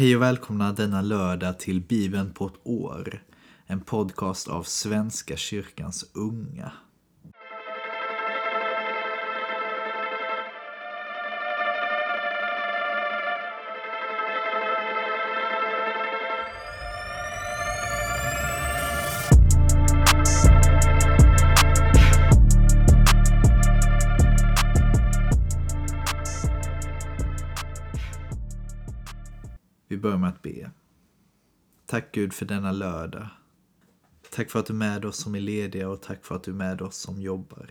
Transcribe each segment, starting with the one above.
Hej och välkomna denna lördag till Bibeln på ett år. En podcast av Svenska kyrkans unga. Tack Gud för denna lördag. Tack för att du är med oss som är lediga och tack för att du är med oss som jobbar.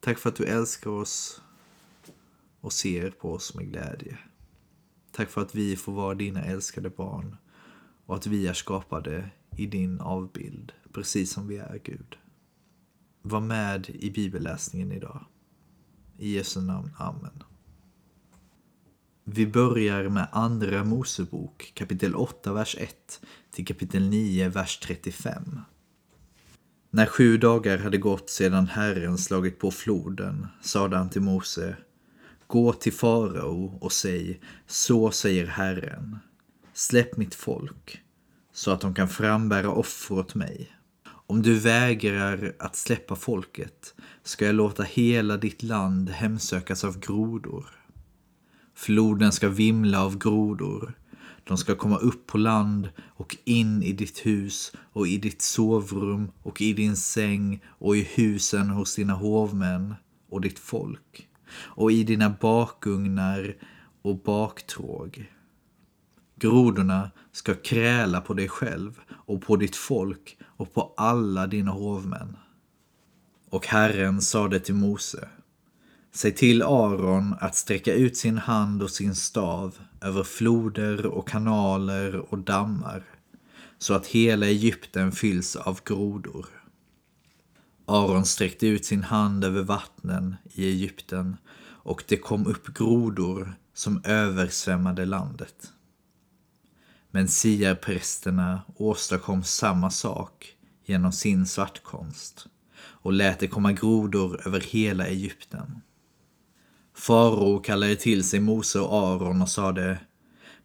Tack för att du älskar oss och ser på oss med glädje. Tack för att vi får vara dina älskade barn och att vi är skapade i din avbild, precis som vi är Gud. Var med i bibelläsningen idag. I Jesu namn, Amen. Vi börjar med Andra Mosebok kapitel 8, vers 1 till kapitel 9, vers 35. När sju dagar hade gått sedan Herren slagit på floden sade han till Mose Gå till farao och säg Så säger Herren Släpp mitt folk så att de kan frambära offer åt mig. Om du vägrar att släppa folket ska jag låta hela ditt land hemsökas av grodor. Floden ska vimla av grodor. De ska komma upp på land och in i ditt hus och i ditt sovrum och i din säng och i husen hos dina hovmän och ditt folk och i dina bakugnar och baktråg. Grodorna ska kräla på dig själv och på ditt folk och på alla dina hovmän. Och Herren sade till Mose Säg till Aron att sträcka ut sin hand och sin stav över floder och kanaler och dammar så att hela Egypten fylls av grodor. Aron sträckte ut sin hand över vattnen i Egypten och det kom upp grodor som översvämmade landet. Men siarprästerna åstadkom samma sak genom sin svartkonst och lät det komma grodor över hela Egypten. Farao kallade till sig Mose och Aron och sade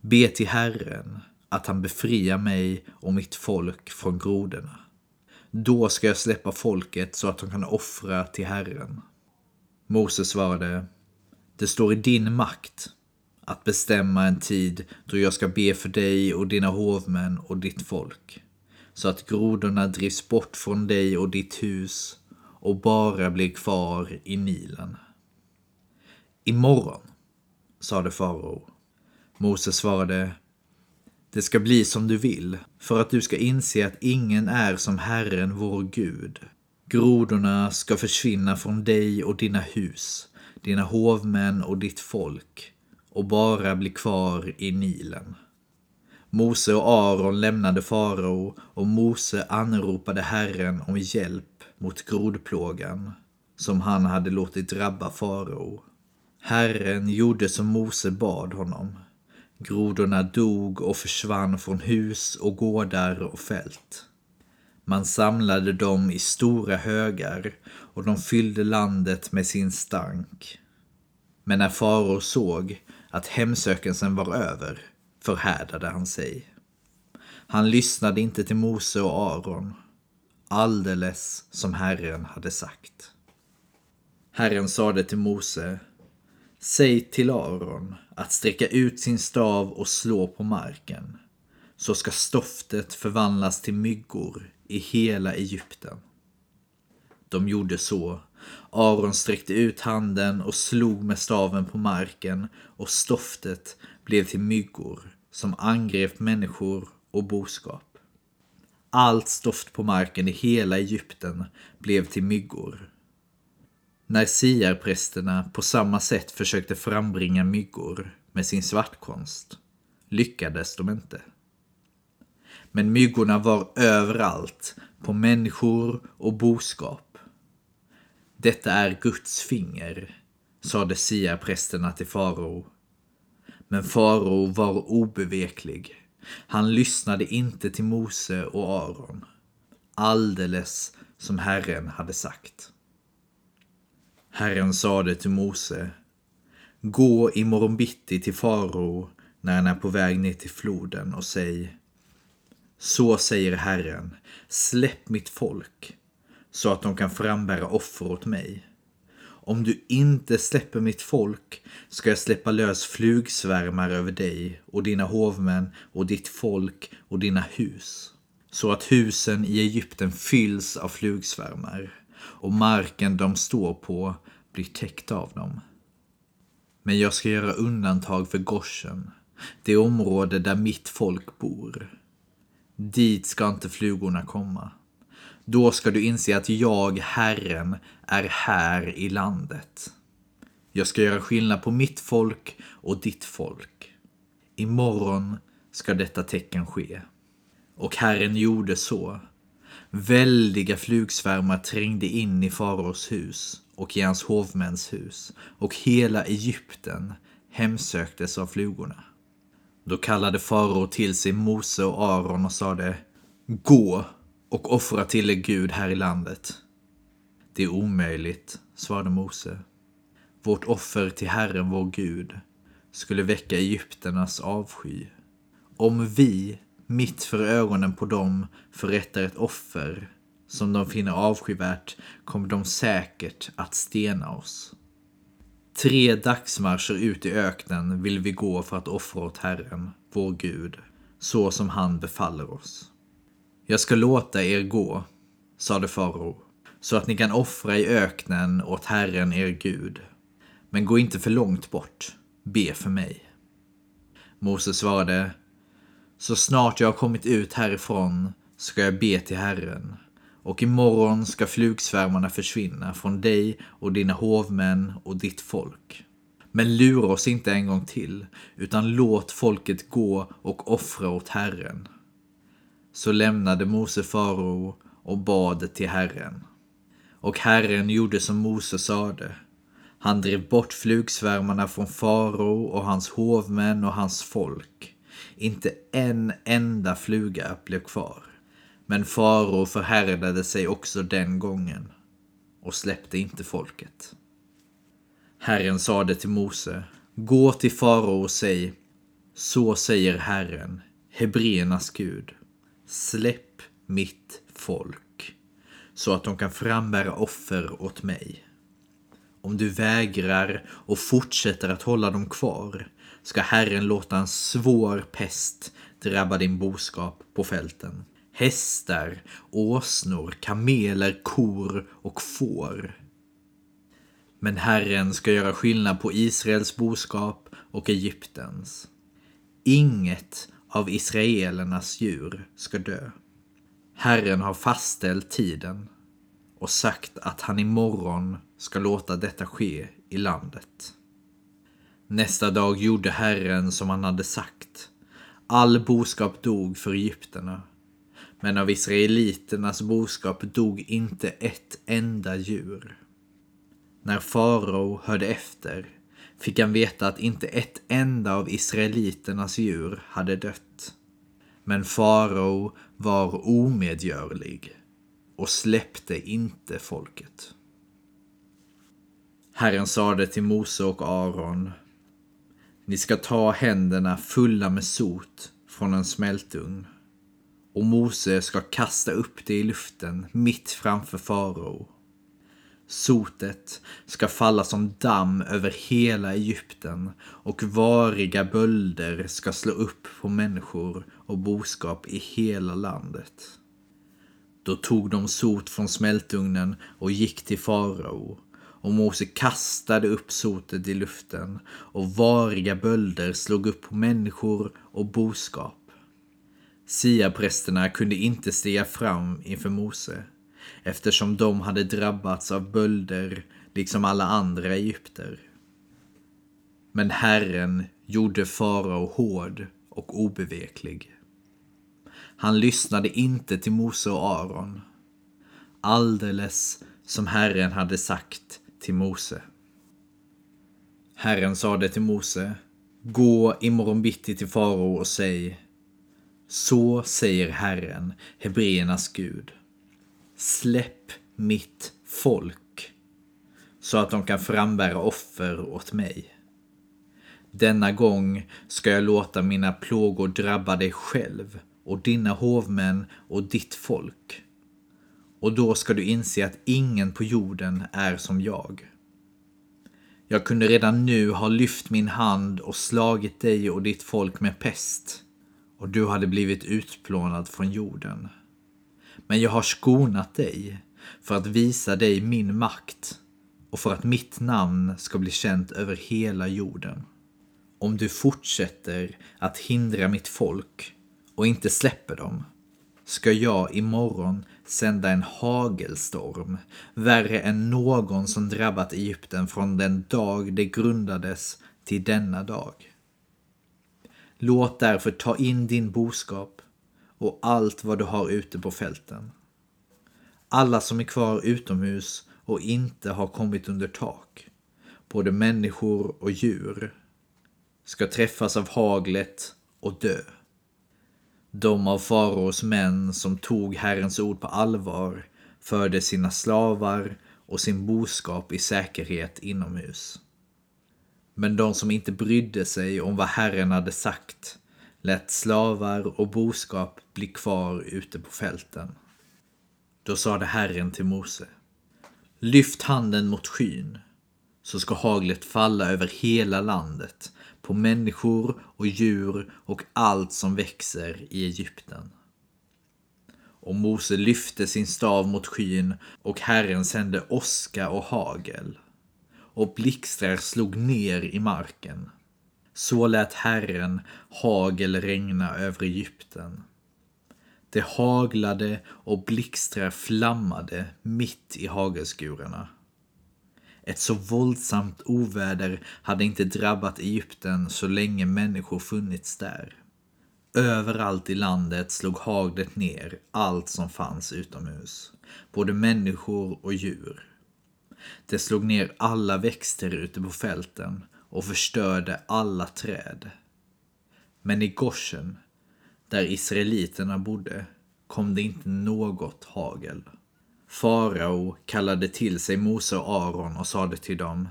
Be till Herren att han befriar mig och mitt folk från grodorna. Då ska jag släppa folket så att de kan offra till Herren. Mose svarade Det står i din makt att bestämma en tid då jag ska be för dig och dina hovmän och ditt folk så att grodorna drivs bort från dig och ditt hus och bara blir kvar i Nilen. Imorgon, sade farao. Mose svarade Det ska bli som du vill, för att du ska inse att ingen är som Herren vår Gud. Grodorna ska försvinna från dig och dina hus, dina hovmän och ditt folk och bara bli kvar i Nilen. Mose och Aron lämnade farao och Mose anropade Herren om hjälp mot grodplågan som han hade låtit drabba farao. Herren gjorde som Mose bad honom. Grodorna dog och försvann från hus och gårdar och fält. Man samlade dem i stora högar och de fyllde landet med sin stank. Men när faror såg att hemsökelsen var över förhärdade han sig. Han lyssnade inte till Mose och Aron, alldeles som Herren hade sagt. Herren sade till Mose Säg till Aron att sträcka ut sin stav och slå på marken. Så ska stoftet förvandlas till myggor i hela Egypten. De gjorde så. Aron sträckte ut handen och slog med staven på marken och stoftet blev till myggor som angrep människor och boskap. Allt stoft på marken i hela Egypten blev till myggor när siarprästerna på samma sätt försökte frambringa myggor med sin svartkonst lyckades de inte. Men myggorna var överallt, på människor och boskap. Detta är Guds finger, sade siarprästerna till farao. Men farao var obeveklig. Han lyssnade inte till Mose och Aron, alldeles som Herren hade sagt. Herren sade till Mose Gå imorgon bitti till farao när han är på väg ner till floden och säg Så säger Herren, släpp mitt folk så att de kan frambära offer åt mig. Om du inte släpper mitt folk ska jag släppa lös flugsvärmar över dig och dina hovmän och ditt folk och dina hus. Så att husen i Egypten fylls av flugsvärmar och marken de står på blir täckt av dem. Men jag ska göra undantag för Goshen, det område där mitt folk bor. Dit ska inte flugorna komma. Då ska du inse att jag, Herren, är här i landet. Jag ska göra skillnad på mitt folk och ditt folk. Imorgon ska detta tecken ske. Och Herren gjorde så. Väldiga flugsvärmar trängde in i faraos hus och i hans hovmäns hus och hela Egypten hemsöktes av flugorna. Då kallade farao till sig Mose och Aron och sade Gå och offra till er Gud här i landet. Det är omöjligt, svarade Mose. Vårt offer till Herren vår Gud skulle väcka Egypternas avsky. Om vi, mitt för ögonen på dem, förrättar ett offer som de finner avskyvärt kommer de säkert att stena oss. Tre dagsmarscher ut i öknen vill vi gå för att offra åt Herren, vår Gud, så som han befaller oss. Jag ska låta er gå, sade farao, så att ni kan offra i öknen åt Herren er Gud. Men gå inte för långt bort, be för mig. Mose svarade, så snart jag har kommit ut härifrån ska jag be till Herren och imorgon ska flugsvärmarna försvinna från dig och dina hovmän och ditt folk. Men lura oss inte en gång till, utan låt folket gå och offra åt Herren. Så lämnade Mose farao och bad till Herren. Och Herren gjorde som Mose sade. Han drev bort flugsvärmarna från farao och hans hovmän och hans folk. Inte en enda fluga blev kvar. Men farao förhärdade sig också den gången och släppte inte folket. Herren sade till Mose, gå till farao och säg, så säger Herren, Hebreernas Gud, släpp mitt folk, så att de kan frambära offer åt mig. Om du vägrar och fortsätter att hålla dem kvar ska Herren låta en svår pest drabba din boskap på fälten hästar, åsnor, kameler, kor och får. Men Herren ska göra skillnad på Israels boskap och Egyptens. Inget av israelernas djur ska dö. Herren har fastställt tiden och sagt att han imorgon ska låta detta ske i landet. Nästa dag gjorde Herren som han hade sagt. All boskap dog för egyptierna men av israeliternas boskap dog inte ett enda djur. När farao hörde efter fick han veta att inte ett enda av israeliternas djur hade dött. Men farao var omedgörlig och släppte inte folket. Herren sade till Mose och Aron ni ska ta händerna fulla med sot från en smältugn och Mose ska kasta upp det i luften mitt framför farao. Sotet ska falla som damm över hela Egypten och variga bölder ska slå upp på människor och boskap i hela landet. Då tog de sot från smältugnen och gick till farao och Mose kastade upp sotet i luften och variga bölder slog upp på människor och boskap. Siaprästerna kunde inte stiga fram inför Mose eftersom de hade drabbats av bölder liksom alla andra egypter. Men Herren gjorde farao hård och obeveklig. Han lyssnade inte till Mose och Aron. Alldeles som Herren hade sagt till Mose. Herren sade till Mose, gå imorgon bitti till farao och säg så säger Herren, Hebreernas Gud. Släpp mitt folk så att de kan frambära offer åt mig. Denna gång ska jag låta mina plågor drabba dig själv och dina hovmän och ditt folk. Och då ska du inse att ingen på jorden är som jag. Jag kunde redan nu ha lyft min hand och slagit dig och ditt folk med pest och du hade blivit utplånad från jorden. Men jag har skonat dig för att visa dig min makt och för att mitt namn ska bli känt över hela jorden. Om du fortsätter att hindra mitt folk och inte släpper dem ska jag imorgon sända en hagelstorm, värre än någon som drabbat Egypten från den dag det grundades till denna dag. Låt därför ta in din boskap och allt vad du har ute på fälten. Alla som är kvar utomhus och inte har kommit under tak, både människor och djur, ska träffas av haglet och dö. De av faraos män som tog Herrens ord på allvar förde sina slavar och sin boskap i säkerhet inomhus. Men de som inte brydde sig om vad Herren hade sagt lät slavar och boskap bli kvar ute på fälten. Då sade Herren till Mose. Lyft handen mot skyn, så ska haglet falla över hela landet, på människor och djur och allt som växer i Egypten. Och Mose lyfte sin stav mot skyn och Herren sände åska och hagel. Och blixtrar slog ner i marken. Så lät Herren hagel regna över Egypten. Det haglade och blixtrar flammade mitt i hagelskurarna. Ett så våldsamt oväder hade inte drabbat Egypten så länge människor funnits där. Överallt i landet slog haglet ner allt som fanns utomhus, både människor och djur. Det slog ner alla växter ute på fälten och förstörde alla träd. Men i Goshen, där israeliterna bodde, kom det inte något hagel. Farao kallade till sig Mose och Aron och sade till dem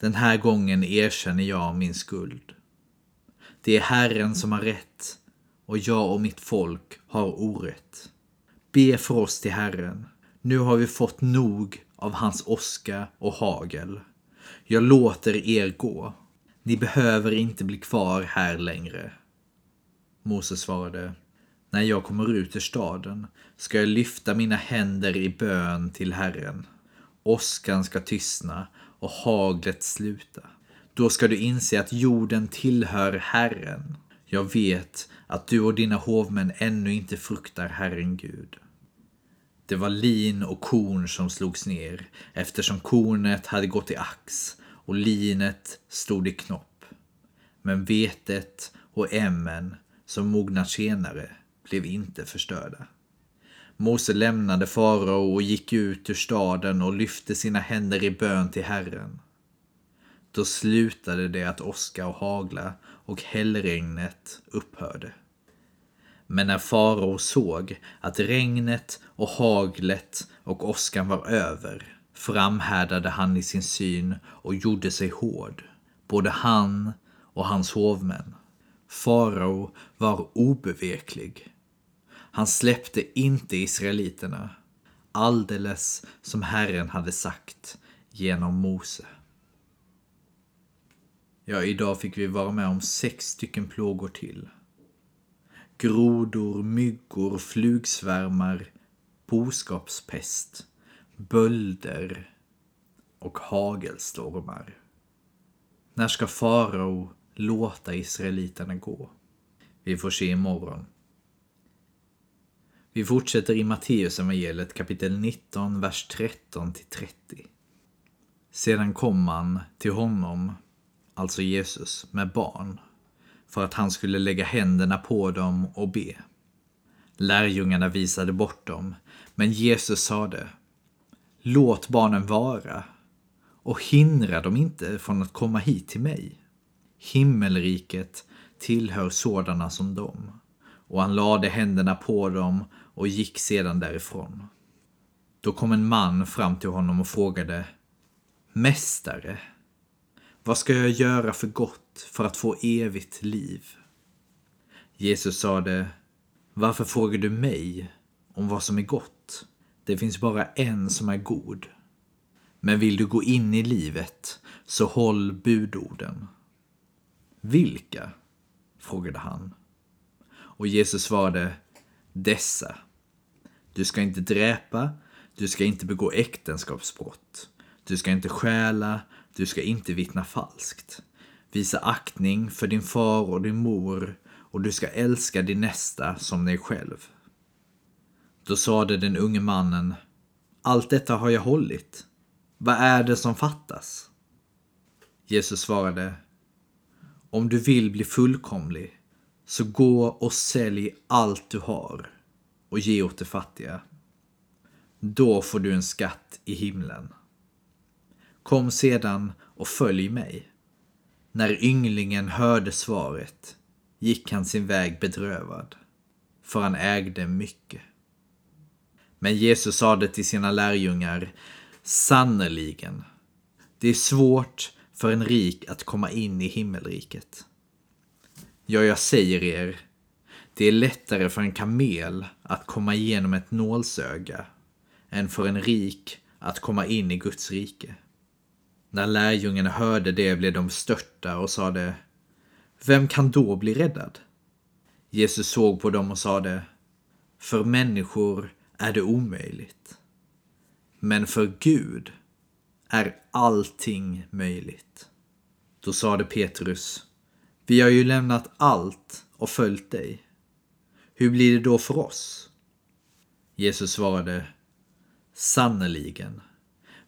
Den här gången erkänner jag min skuld. Det är Herren som har rätt och jag och mitt folk har orätt. Be för oss till Herren. Nu har vi fått nog av hans åska och hagel. Jag låter er gå. Ni behöver inte bli kvar här längre. Mose svarade när jag kommer ut ur staden ska jag lyfta mina händer i bön till Herren. Åskan ska tystna och haglet sluta. Då ska du inse att jorden tillhör Herren. Jag vet att du och dina hovmän ännu inte fruktar Herren Gud. Det var lin och korn som slogs ner eftersom kornet hade gått i ax och linet stod i knopp. Men vetet och ämmen som mognat senare blev inte förstörda. Mose lämnade farao och gick ut ur staden och lyfte sina händer i bön till Herren. Då slutade det att åska och hagla och hällregnet upphörde. Men när farao såg att regnet och haglet och åskan var över framhärdade han i sin syn och gjorde sig hård, både han och hans hovmän. Farao var obeveklig han släppte inte israeliterna, alldeles som Herren hade sagt genom Mose. Ja, idag fick vi vara med om sex stycken plågor till. Grodor, myggor, flugsvärmar, boskapspest, bölder och hagelstormar. När ska farao låta israeliterna gå? Vi får se imorgon. Vi fortsätter i Matteus evangeliet kapitel 19, vers 13 till 30. Sedan kom man till honom, alltså Jesus, med barn för att han skulle lägga händerna på dem och be. Lärjungarna visade bort dem, men Jesus sade Låt barnen vara och hindra dem inte från att komma hit till mig. Himmelriket tillhör sådana som dem. Och han lade händerna på dem och gick sedan därifrån. Då kom en man fram till honom och frågade Mästare, vad ska jag göra för gott för att få evigt liv. Jesus sade, varför frågar du mig om vad som är gott? Det finns bara en som är god. Men vill du gå in i livet, så håll budorden. Vilka? frågade han. Och Jesus svarade, dessa. Du ska inte dräpa, du ska inte begå äktenskapsbrott. Du ska inte stjäla, du ska inte vittna falskt. Visa aktning för din far och din mor och du ska älska din nästa som dig själv. Då sade den unge mannen, allt detta har jag hållit. Vad är det som fattas? Jesus svarade, om du vill bli fullkomlig, så gå och sälj allt du har och ge åt de fattiga. Då får du en skatt i himlen. Kom sedan och följ mig. När ynglingen hörde svaret gick han sin väg bedrövad, för han ägde mycket. Men Jesus sade till sina lärjungar, sannerligen, det är svårt för en rik att komma in i himmelriket. Ja, jag säger er, det är lättare för en kamel att komma igenom ett nålsöga än för en rik att komma in i Guds rike. När lärjungarna hörde det blev de störta och sade Vem kan då bli räddad? Jesus såg på dem och sade För människor är det omöjligt. Men för Gud är allting möjligt. Då sade Petrus vi har ju lämnat allt och följt dig. Hur blir det då för oss? Jesus svarade Sannerligen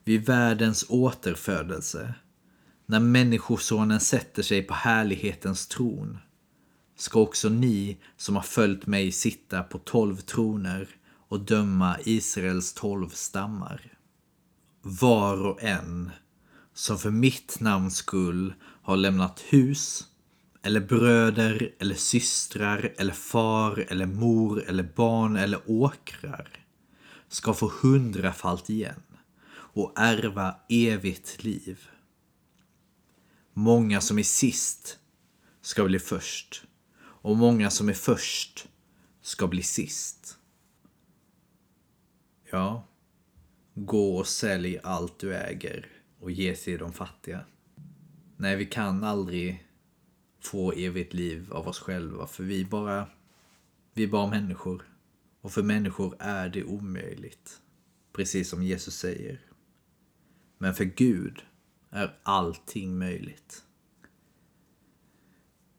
vid världens återfödelse, när Människosonen sätter sig på härlighetens tron, ska också ni som har följt mig sitta på tolv troner och döma Israels tolv stammar. Var och en som för mitt namns skull har lämnat hus, eller bröder, eller systrar, eller far, eller mor, eller barn, eller åkrar, ska få hundrafalt igen och ärva evigt liv. Många som är sist ska bli först och många som är först ska bli sist. Ja, gå och sälj allt du äger och ge till de fattiga. Nej, vi kan aldrig få evigt liv av oss själva för vi bara, vi är bara människor. Och för människor är det omöjligt. Precis som Jesus säger. Men för Gud är allting möjligt.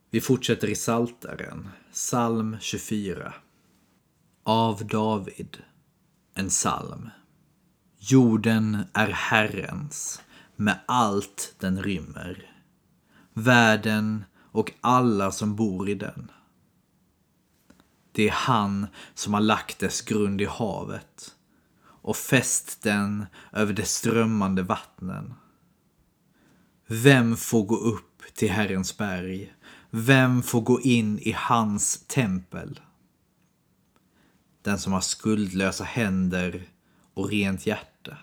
Vi fortsätter i Saltaren, psalm 24. Av David, en psalm. Jorden är Herrens med allt den rymmer. Världen och alla som bor i den. Det är han som har lagt dess grund i havet och fäst den över de strömmande vattnen. Vem får gå upp till Herrens berg? Vem får gå in i hans tempel? Den som har skuldlösa händer och rent hjärta.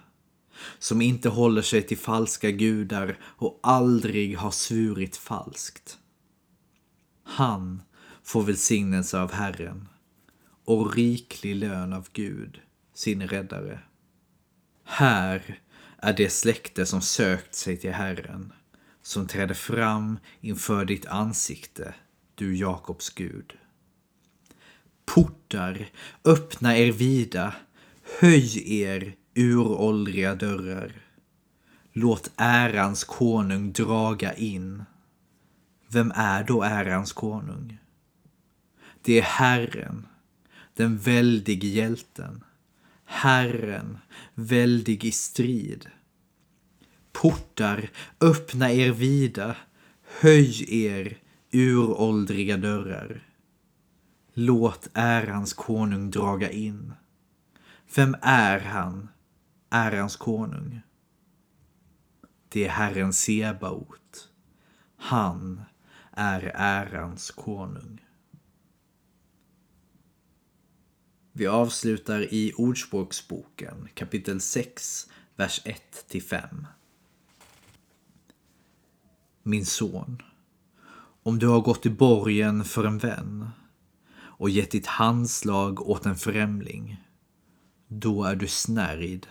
Som inte håller sig till falska gudar och aldrig har svurit falskt. Han får välsignelse av Herren och riklig lön av Gud sin räddare. Här är det släkte som sökt sig till Herren, som träder fram inför ditt ansikte, du Jakobs Gud. Portar, öppna er vida, höj er uråldriga dörrar. Låt ärans konung draga in. Vem är då ärans konung? Det är Herren, den väldige hjälten. Herren, väldig i strid. Portar, öppna er vida, höj er uråldriga dörrar. Låt ärans konung draga in. Vem är han, ärans konung? Det är Herren Sebaot. Han är ärans konung. Vi avslutar i Ordspråksboken kapitel 6, vers 1 5. Min son, Om du har gått i borgen för en vän och gett ditt handslag åt en främling, då är du snärjd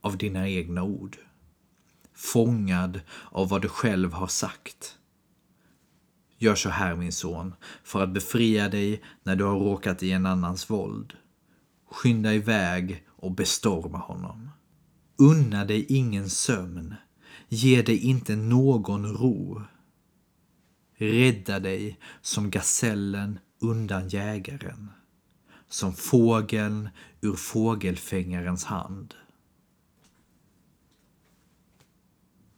av dina egna ord. Fångad av vad du själv har sagt. Gör så här min son, för att befria dig när du har råkat i en annans våld. Skynda iväg och bestorma honom. Unna dig ingen sömn, ge dig inte någon ro. Rädda dig som gasellen undan jägaren, som fågeln ur fågelfängarens hand.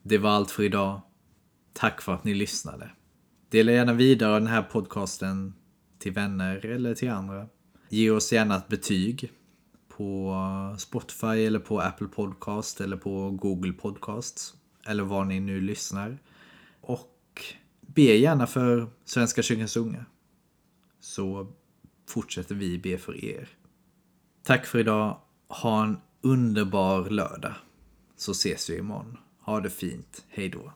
Det var allt för idag. Tack för att ni lyssnade. Dela gärna vidare den här podcasten till vänner eller till andra. Ge oss gärna ett betyg på Spotify eller på Apple Podcast eller på Google Podcasts. Eller var ni nu lyssnar. Och be gärna för Svenska kyrkans unga. Så fortsätter vi be för er. Tack för idag. Ha en underbar lördag. Så ses vi imorgon. Ha det fint. Hej då.